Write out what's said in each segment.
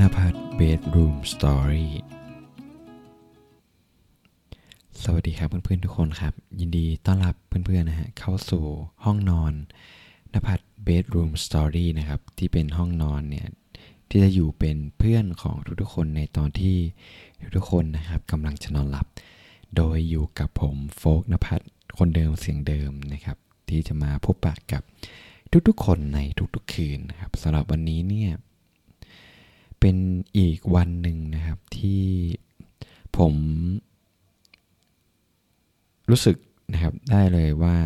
นภัทร bedroom story สวัสดีครับเพื่อนๆทุกคนครับ ยินดีต้อนรับเพื่อนๆนะฮะเข้าสู่ห้องนอนนภัทร bedroom story นะครับ ที่เป็นห้องนอนเนี่ย ที่จะอยู่เป็นเพื่อนของทุกๆคนในตอนที่ทุกๆคนนะครับกำลังจะนอนหลับ โดยอยู่กับผมโฟกนภัทรคนเดิมเสียงเดิมนะครับ ที่จะมาพบปะกับทุกๆคนในทุกๆคืนนะครับสำหรับวันนี้เนี่ย เป็นอีกวันหนึ่งนะครับที่ผม รู้สึกนะครับได้เลยว่า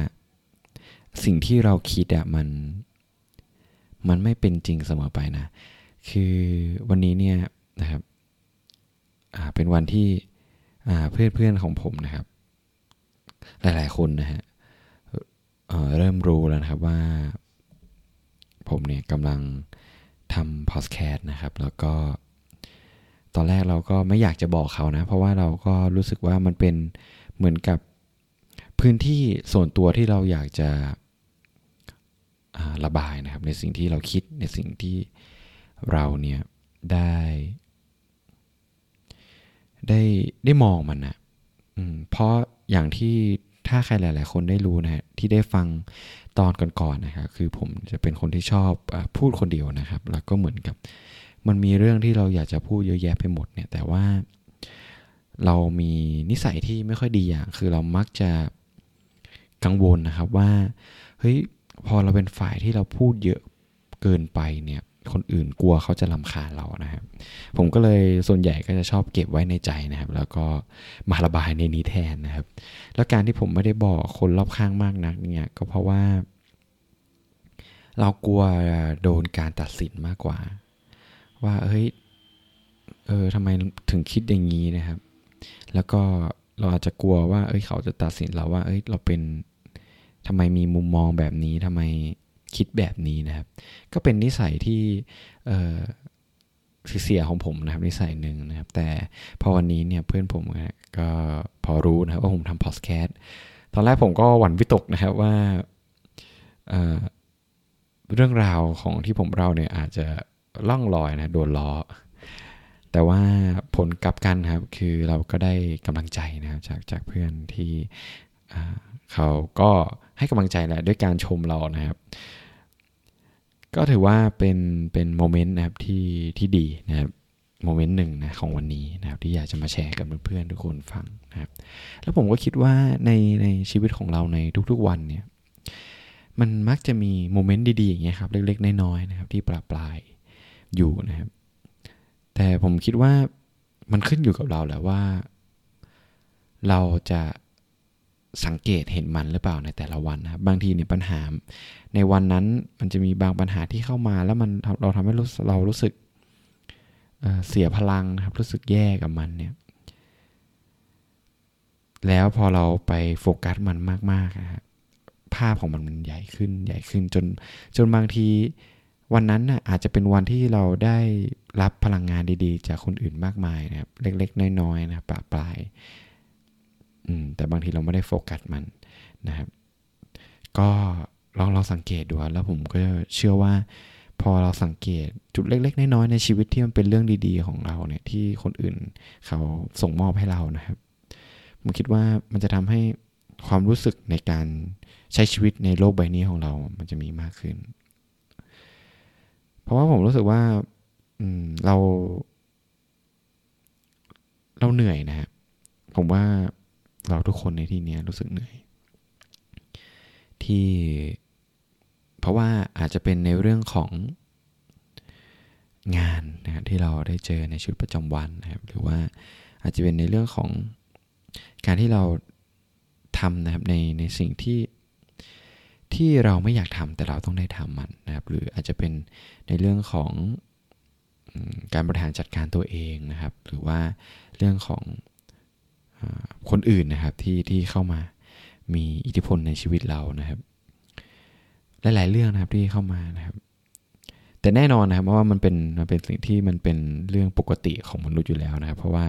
สิ่งที่เราคิดอะมัน มันไม่เป็นจริงเสมอไปนะ คือวันนี้เนี่ยนะครับเป็นวันที่เพื่อนเพื่อนของผมนะครับ หลาย ๆ คนนะฮะเเริ่มรู้แล้วนะครับว่า ผมเนี่ยกำลัง ทำพอดแคสต์นะครับ แล้วก็ ตอนแรกเราก็ไม่อยากจะบอกเขานะ เพราะว่าเราก็รู้สึกว่ามันเป็นเหมือนกับพื้นที่ส่วนตัวที่เราอยากจะระบายนะครับ ในสิ่งที่เราคิดในสิ่งที่เราเนี่ยได้ได้ได้มองมันนะอืมเพราะอย่างที่ ถ้าใครหลาย ๆ คนได้รู้นะฮะที่ได้ฟังตอนก่อนๆนะครับคือผมจะเป็นคนที่ชอบอพูดคนเดียวนะครับ แล้วก็เหมือนกับมันมีเรื่องที่เราอยากจะพูดเยอะแยะไปหมดเนี่ยแต่ว่าเรามีนิสัยที่ไม่ค่อยดีอย่าง คือเรามักจะกังวลนะครับว่าเฮ้ยพอเราเป็นฝ่ายที่เราพูดเยอะเกินไปเนี่ย คนอื่นกลัวเขาจะลำคาญเรานะครับ ผมก็เลยส่วนใหญ่ก็จะชอบเก็บไว้ในใจนะครับ แล้วก็มาระบายในนี้แทนนะครับ แล้วการที่ผมไม่ได้บอกคนรอบข้างมากนักเนี่ยก็เพราะว่า เรากลัวโดนการตัดสินมากกว่า ว่าเฮ้ยเออทำไมถึงคิดอย่างนี้นะครับ แล้วก็เราอาจจะกลัวว่า เอ้ยเขาจะตัดสินเราว่า เอ้ยเราเป็นทำไมมีมุมมองแบบนี้ทำไม คิดแบบนี้นะครับ ก็เป็นนิสัยที่เออเสียของผมนะครับนิสัยหนึ่งนะครับ แต่พอวันนี้เนี่ยเพื่อนผมก็พอรู้นะครับว่าผมทำพอดแคสต์ตอนแรกผมก็หวั่นวิตกนะครับว่าเเรื่องราวของที่ผมเล่าเนี่ยอาจจะล่องลอยนะโดนล้อ แต่ว่าผลกลับกันครับ คือเราก็ได้กำลังใจนะครับจากจากเพื่อนที่เขาก็ให้กำลังใจแหละด้วยการชมเรานะครับ ก็ถือว่าเป็นเป็น moment นะครับที่ที่ดีนะครับ moment หนึ่งนะของวันนี้นะครับที่อยากจะมาแชร์กับเพื่อนๆทุกคนฟังนะครับแล้วผมก็คิดว่าในในชีวิตของเราในทุกๆวันเนี่ยมันมักจะมี moment ดีๆอย่างเงี้ยครับเล็กๆน้อยๆนะครับที่ประปรายอยู่นะครับ แต่ผมคิดว่ามันขึ้นอยู่กับเราแหละว่า เราจะ สังเกตเห็นมันหรือเปล่าในแต่ละวันนะครับบางทีเนี่ยปัญหา ในวันนั้นมันจะมีบางปัญหาที่เข้ามา แล้วมันเราทำให้เรารู้สึกเเสียพลังนะครับรู้สึกแย่กับมันเนี่ยแล้วพอเราไปโฟกัสมันมากๆนะครับภาพของมันมันใหญ่ขึ้นใหญ่ขึ้นจนจนบางทีวันนั้นน่ะอาจจะเป็นวันที่เราได้รับพลังงานดีๆ จากคนอื่นมากมายนะครับ เล็กๆ น้อยๆนะปลาปลาย แต่บางทีเราไม่ได้โฟกัสมันนะครับ ก็ลองลองสังเกตดูแล้วผมก็เชื่อว่า พอเราสังเกตจุดเล็ก ๆ น้อยๆในชีวิตที่มันเป็นเรื่องดีๆ ของเราเนี่ยที่คนอื่นเขาส่งมอบให้เรานะครับผมคิดว่ามันจะทำให้ความรู้สึกในการใช้ชีวิตในโลกใบนี้ของเรา มันจะมีมากขึ้น เพราะว่าผมรู้สึกว่าเรา เราเหนื่อยนะครับผมว่า เราทุกคนในที่นี้รู้สึกเหนื่อย ที่เพราะว่าอาจจะเป็นในเรื่องของงานนะครับที่เราได้เจอในชีวิตประจำวันนะครับหรือว่าอาจจะเป็นในเรื่องของการที่เราทำนะครับในในสิ่งที่ที่เราไม่อยากทำแต่เราต้องได้ทำมันนะครับ หรืออาจจะเป็นในเรื่องของการบริหารจัดการตัวเองนะครับ หรือว่าเรื่องของ คนอื่นนะครับที่ที่เข้ามามีอิทธิพลในชีวิตเรานะครับ หลาย ๆ เรื่องนะครับที่เข้ามานะครับ แต่แน่นอนนะครับว่ามันเป็นมันเป็นสิ่งที่มันเป็นเรื่องปกติของมนุษย์อยู่แล้วนะครับ เพราะว่า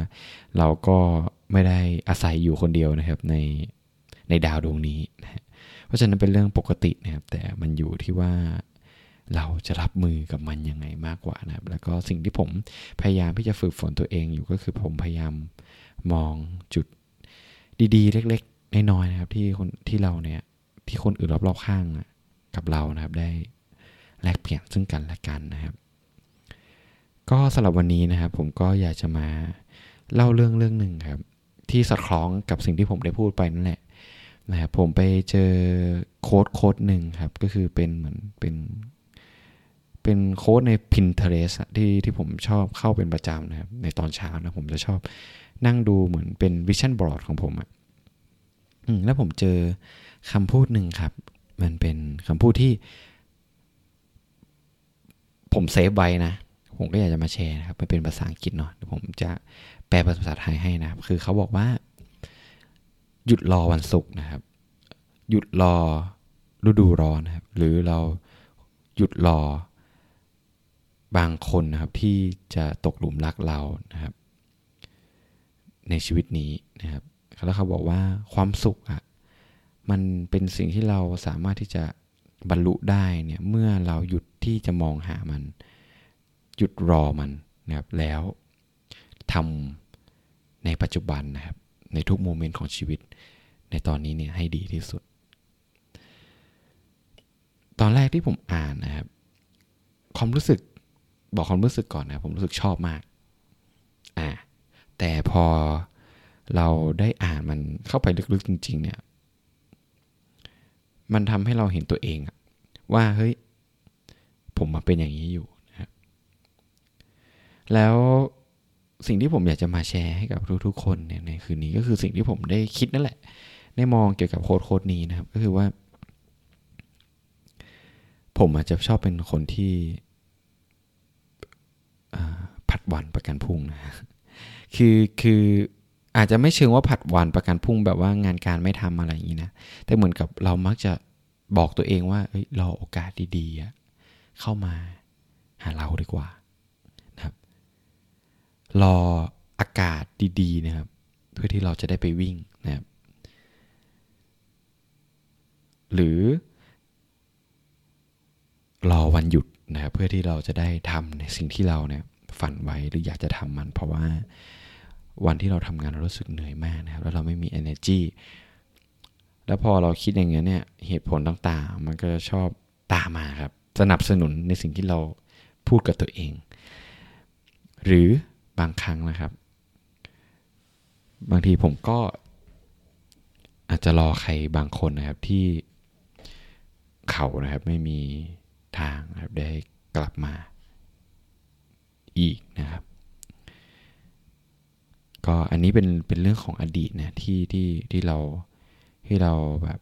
เราก็ไม่ได้อาศัยอยู่คนเดียวนะครับในในดาวดวงนี้นะเพราะฉะนั้นเป็นเรื่องปกตินะครับ แต่มันอยู่ที่ว่าเราจะรับมือกับมันยังไงมากกว่านะครับ แล้วก็สิ่งที่ผมพยายามที่จะฝึกฝนตัวเองอยู่ก็คือผมพยายาม มองจุดดีๆ เล็กๆน้อยๆนะครับ ที่คนที่เราเนี่ย ที่คนอื่นรอบๆข้างกับเรานะครับได้แลกเปลี่ยนซึ่งกันและกันนะครับ ก็สำหรับวันนี้นะครับ ผมก็อยากจะมาเล่าเรื่องเรื่องหนึ่งครับ ที่สอดคล้องกับสิ่งที่ผมได้พูดไปนั่นแหละนะครับผมไปเจอโค้ดโค้ดหนึ่งครับ ก็คือเป็นเหมือนเป็นเป็นโค้ดใน Pinterest ที่ที่ผมชอบเข้าเป็นประจำนะครับ ในตอนเช้านะผมจะชอบ นั่งดูเหมือนเป็นวิชั่นบอร์ดของผมอะ่ะแล้วผมเจอคำพูดหนึ่งครับ มันเป็นคำพูดที่ ผมเซฟไว้นะ ผมก็อยากจะมาแชร์นะครับ มันเป็นภาษาอังกฤษเนาะเดี๋ยวผมจะแปลเป็นภาษาไทยให้นะครับคือเขาบอกว่า หยุดรอวันศุกร์นะครับ หยุดรอฤดูร้อนนะครับ หรือเราหยุดรอบางคนนะครับที่จะตกหลุมรักเรานะครับ ในชีวิตนี้นะครับแล้วเขาบอกว่าความสุขอะ่ะมันเป็นสิ่งที่เราสามารถที่จะบรรลุได้เนี่ยเมื่อเราหยุดที่จะมองหามัน หยุดรอมันนะครับแล้วทำในปัจจุบันนะครับ ในทุกโมเมนต์ของชีวิต ในตอนนี้เนี่ยให้ดีที่สุด ตอนแรกที่ผมอ่านนะครับ ความรู้สึกบอกความรู้สึกก่อนนะผมรู้สึกชอบมาก อ่า แต่พอเราได้อ่านมันเข้าไปลึกๆจริง ๆ เนี่ย มันทำให้เราเห็นตัวเองว่าเฮ้ย ผมมาเป็นอย่างนี้อยู่นะครับแล้วสิ่งที่ผมอยากจะมาแชร์ให้กับทุกๆคนเนี่ยในคืนนี้ก็คือสิ่งที่ผมได้คิดนั่นแหละ ได้มองเกี่ยวกับโค้ดโค้ดนี้นะครับ ก็คือว่า ผมอาจจะชอบเป็นคนที่ผัดวันประกันพุ่งนะ คือคืออาจจะไม่เชิงว่าผัดวันประกันพุ่งแบบว่างานการไม่ทำอะไรอย่างนี้นะ แต่เหมือนกับเรามักจะบอกตัวเองว่าเฮ้ยรอโอกาสดีๆเข้ามาหาเราดีกว่านะครับ รออากาศดี ๆ นะครับ เพื่อที่เราจะได้ไปวิ่งนะครับ หรือ รอวันหยุดนะครับเพื่อที่เราจะได้ทำในสิ่งที่เราเนี่ยฝันไว้หรืออยากจะทำมัน เพราะว่า วันที่เราทำงานเรารู้สึกเหนื่อยมากนะครับแล้วเราไม่มี energy แล้วพอเราคิดอย่างเงี้ยเนี่ยเหตุผลต่างๆ มันก็ชอบตามมาครับสนับสนุนในสิ่งที่เราพูดกับตัวเอง หรือบางครั้งนะครับ บางทีผมก็อาจจะรอใครบางคนนะครับที่เขานะครับไม่มีทางนะครับได้กลับมาอีกนะครับ ก็อันนี้เป็นเป็นเรื่องของอดีตนะที่ที่ที่เราที่เราแบบ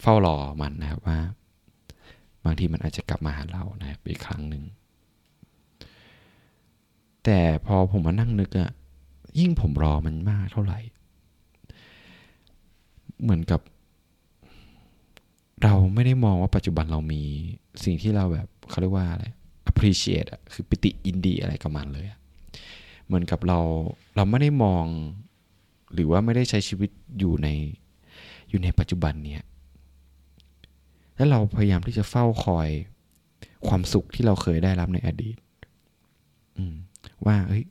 เฝ้ารอมันนะครับว่า บางทีมันอาจจะกลับมาหาเรานะครับอีกครั้งหนึ่งแต่พอผมมานั่งนึกอะยิ่งผมรอมันมากเท่าไหร่ เหมือนกับ เราไม่ได้มองว่าปัจจุบันเรามีสิ่งที่เราแบบเขาเรียกว่าอะไร appreciate อะคือปิติอินดีอะไรกับมันเลย เหมือนกับเราเราไม่ได้มอง หรือว่าไม่ได้ใช้ชีวิตอยู่ในอยู่ในปัจจุบันเนี่ยแล้วเราพยายามที่จะเฝ้าคอยความสุขที่เราเคยได้รับในอดีตว่าเฮ้ย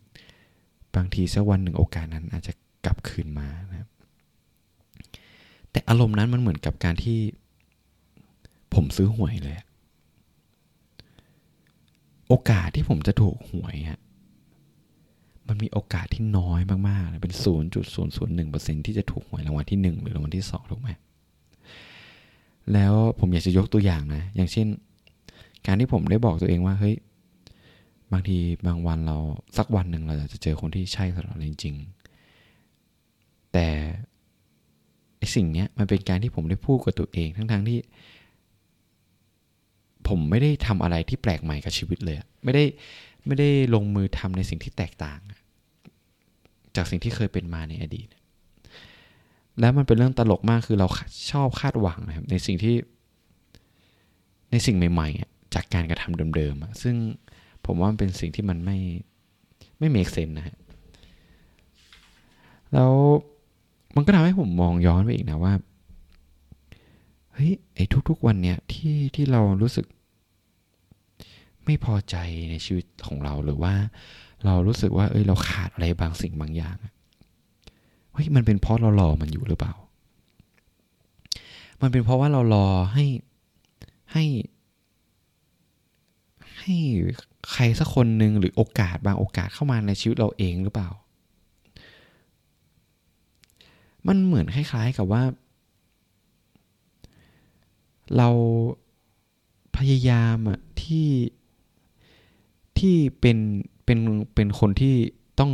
บางทีสักวันหนึ่งโอกาสนั้นอาจจะกลับคืนมานะครับ แต่อารมณ์นั้นมันเหมือนกับการที่ผมซื้อหวยเลย โอกาสที่ผมจะถูกหวยฮะ มันมีโอกาสที่น้อยมากๆ เป็นศูนย์จุดศูนย์ศูนย์หนึ่งเปอร์เซ็นที่จะถูกหวยรางวัลที่หนึ่งหรือรางวัลที่สองถูกไหม แล้วผมอยากจะยกตัวอย่างนะ อย่างเช่น การที่ผมได้บอกตัวเองว่า เฮ้ย บางทีบางวันเราสักวันหนึ่งเราจะเจอคนที่ใช่สำหรับเราจริงๆ แต่ไอสิ่งเนี้ยมันเป็นการที่ผมได้พูดกับตัวเอง ทั้งๆที่ ผมไม่ได้ทำอะไรที่แปลกใหม่กับชีวิตเลย ไม่ได้ไม่ได้ลงมือทำในสิ่งที่แตกต่าง จากสิ่งที่เคยเป็นมาในอดีต แล้วมันเป็นเรื่องตลกมากคือเราชอบคาดหวังนะครับในสิ่งที่ ในสิ่งใหม่ๆ จากการกระทำเดิมๆซึ่งผมว่ามันเป็นสิ่งที่มันไม่ไม่เมกเซนนะฮะแล้วมันก็ทำให้ผมมองย้อนไปอีกนะว่าเฮ้ยไอ้ทุก ๆ วันเนี่ยที่ที่เรารู้สึก ไม่พอใจในชีวิตของเราหรือว่า เรารู้สึกว่าเอ้ยเราขาดอะไรบางสิ่งบางอย่างเฮ้ยมันเป็นเพราะเรารอมันอยู่หรือเปล่า มันเป็นเพราะว่าเรารอให้ให้ให้ใครสักคนหนึ่งหรือโอกาสบางโอกาสเข้ามาในชีวิตเราเองหรือเปล่า มันเหมือนคล้าย ๆกับว่า เราพยายามอะที่ที่เป็น เป็นเป็นคนที่ต้อง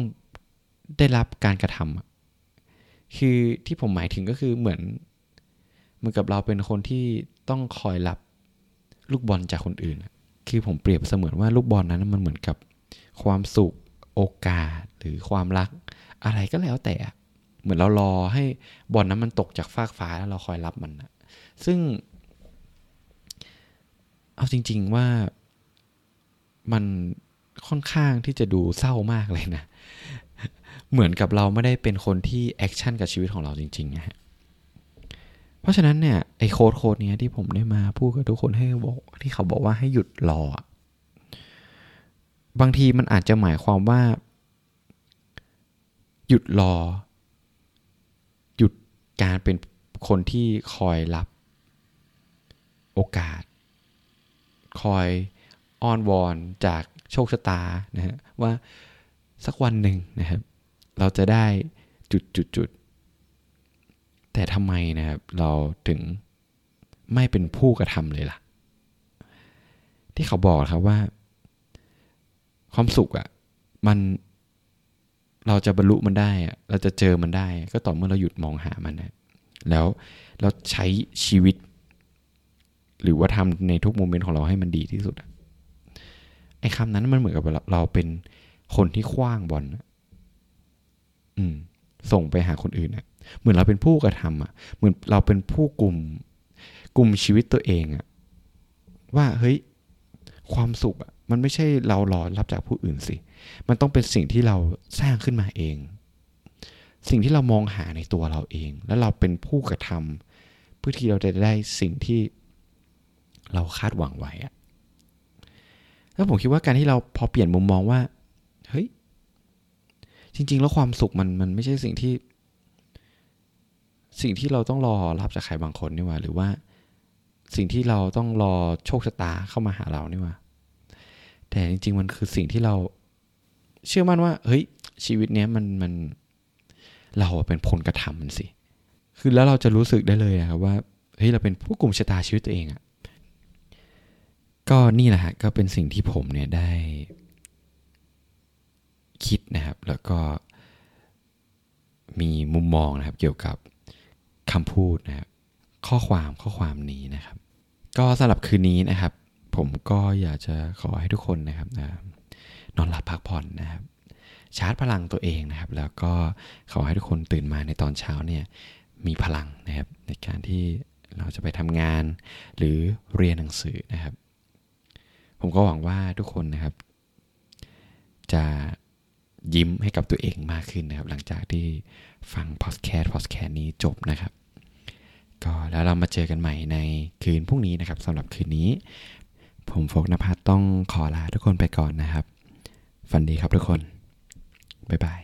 ได้รับการกระทำคือที่ผมหมายถึงก็คือเหมือนเหมือนกับเราเป็นคนที่ต้องคอยรับลูกบอลจากคนอื่น คือผมเปรียบเสมือนว่าลูกบอลนั้นมันเหมือนกับความสุขโอกาสหรือความรัก อะไรก็แล้วแต่ เหมือนเรารอให้บอลนั้นมันตกจากฟากฟ้าแล้วเราคอยรับมันนะซึ่ง เอาจริง ๆว่ามัน ค่อนข้างที่จะดูเศร้ามากเลยนะ เหมือนกับเราไม่ได้เป็นคนที่แอคชั่นกับชีวิตของเราจริงๆนะฮะเพราะฉะนั้นเนี่ยไอ้โค้ดโค้ดนี้ที่ผมได้มาพูดกับทุกคนให้บอกที่เขาบอกว่าให้หยุดรอบางทีมันอาจจะหมายความว่า หยุดรอ หยุดการเป็นคนที่คอยรับโอกาส คอยอ้อนวอนจาก โชคชะตานะฮะว่าสักวันหนึ่งนะครับ เราจะได้จุดจุดจุดแต่ทำไมนะครับเราถึงไม่เป็นผู้กระทำเลยล่ะ ที่เขาบอกครับว่า ความสุขอะ่ะมันเราจะบรรลุมันได้อะเราจะเจอมันได้ ก็ต่อเมื่อเราหยุดมองหามันนะแล้วเราใช้ชีวิต หรือว่าทำในทุกโมเมนต์ของเราให้มันดีที่สุดไอ้คำนั้นมันเหมือนกับเราเป็นคนที่คว้างบอลอืม ส่งไปหาคนอื่นอะเหมือนเราเป็นผู้กระทำอะเหมือนเราเป็นผู้กลุ่มกลุ่มชีวิตตัวเองอะว่าเฮ้ยความสุขอะมันไม่ใช่เรารอรับจากผู้อื่นสิ มันต้องเป็นสิ่งที่เราสร้างขึ้นมาเอง สิ่งที่เรามองหาในตัวเราเอง แล้วเราเป็นผู้กระทำเพื่อที่เราจะได้สิ่งที่เราคาดหวังไว้อะ แล้วผมคิดว่าการที่เราพอเปลี่ยนมุมมองว่า เฮ้ย จริง ๆ แล้วความสุขมันมันไม่ใช่สิ่งที่ สิ่งที่เราต้องรอรับจากใครบางคนนี่ว่า หรือว่าสิ่งที่เราต้องรอโชคชะตาเข้ามาหาเรานี่ว่า แต่จริง ๆ มันคือสิ่งที่เรา เชื่อมั่นว่า เฮ้ย ชีวิตเนี้ยมันมัน เราเป็นผลกระทำมันสิ คือแล้วเราจะรู้สึกได้เลยครับว่า เฮ้ย เราเป็นผู้กลุ่มชะตาชีวิตตัวเองอะ่ะ ก็นี่แหละฮะก็เป็นสิ่งที่ผมเนี่ยได้คิดนะครับ แล้วก็มีมุมมองนะครับ เกี่ยวกับคำพูดนะครับ ข้อความข้อความนี้นะครับ ก็สำหรับคืนนี้นะครับ ผมก็อยากจะขอให้ทุกคนนะครับนะนอนหลับพักผ่อนนะครับ ชาร์จพลังตัวเองนะครับ แล้วก็ขอให้ทุกคนตื่นมาในตอนเช้าเนี่ยมีพลังนะครับ ในการที่เราจะไปทำงานหรือเรียนหนังสือนะครับ ผมก็หวังว่าทุกคนนะครับ จะยิ้มให้กับตัวเองมากขึ้นนะครับ หลังจากที่ฟังพอดแคสต์พอดแคสต์นี้จบนะครับ ก็แล้วเรามาเจอกันใหม่ในคืนพรุ่งนี้นะครับสำหรับคืนนี้ ผมโฟกนภัสต้องขอลาทุกคนไปก่อนนะครับ ฝันดีครับทุกคน บ๊ายบาย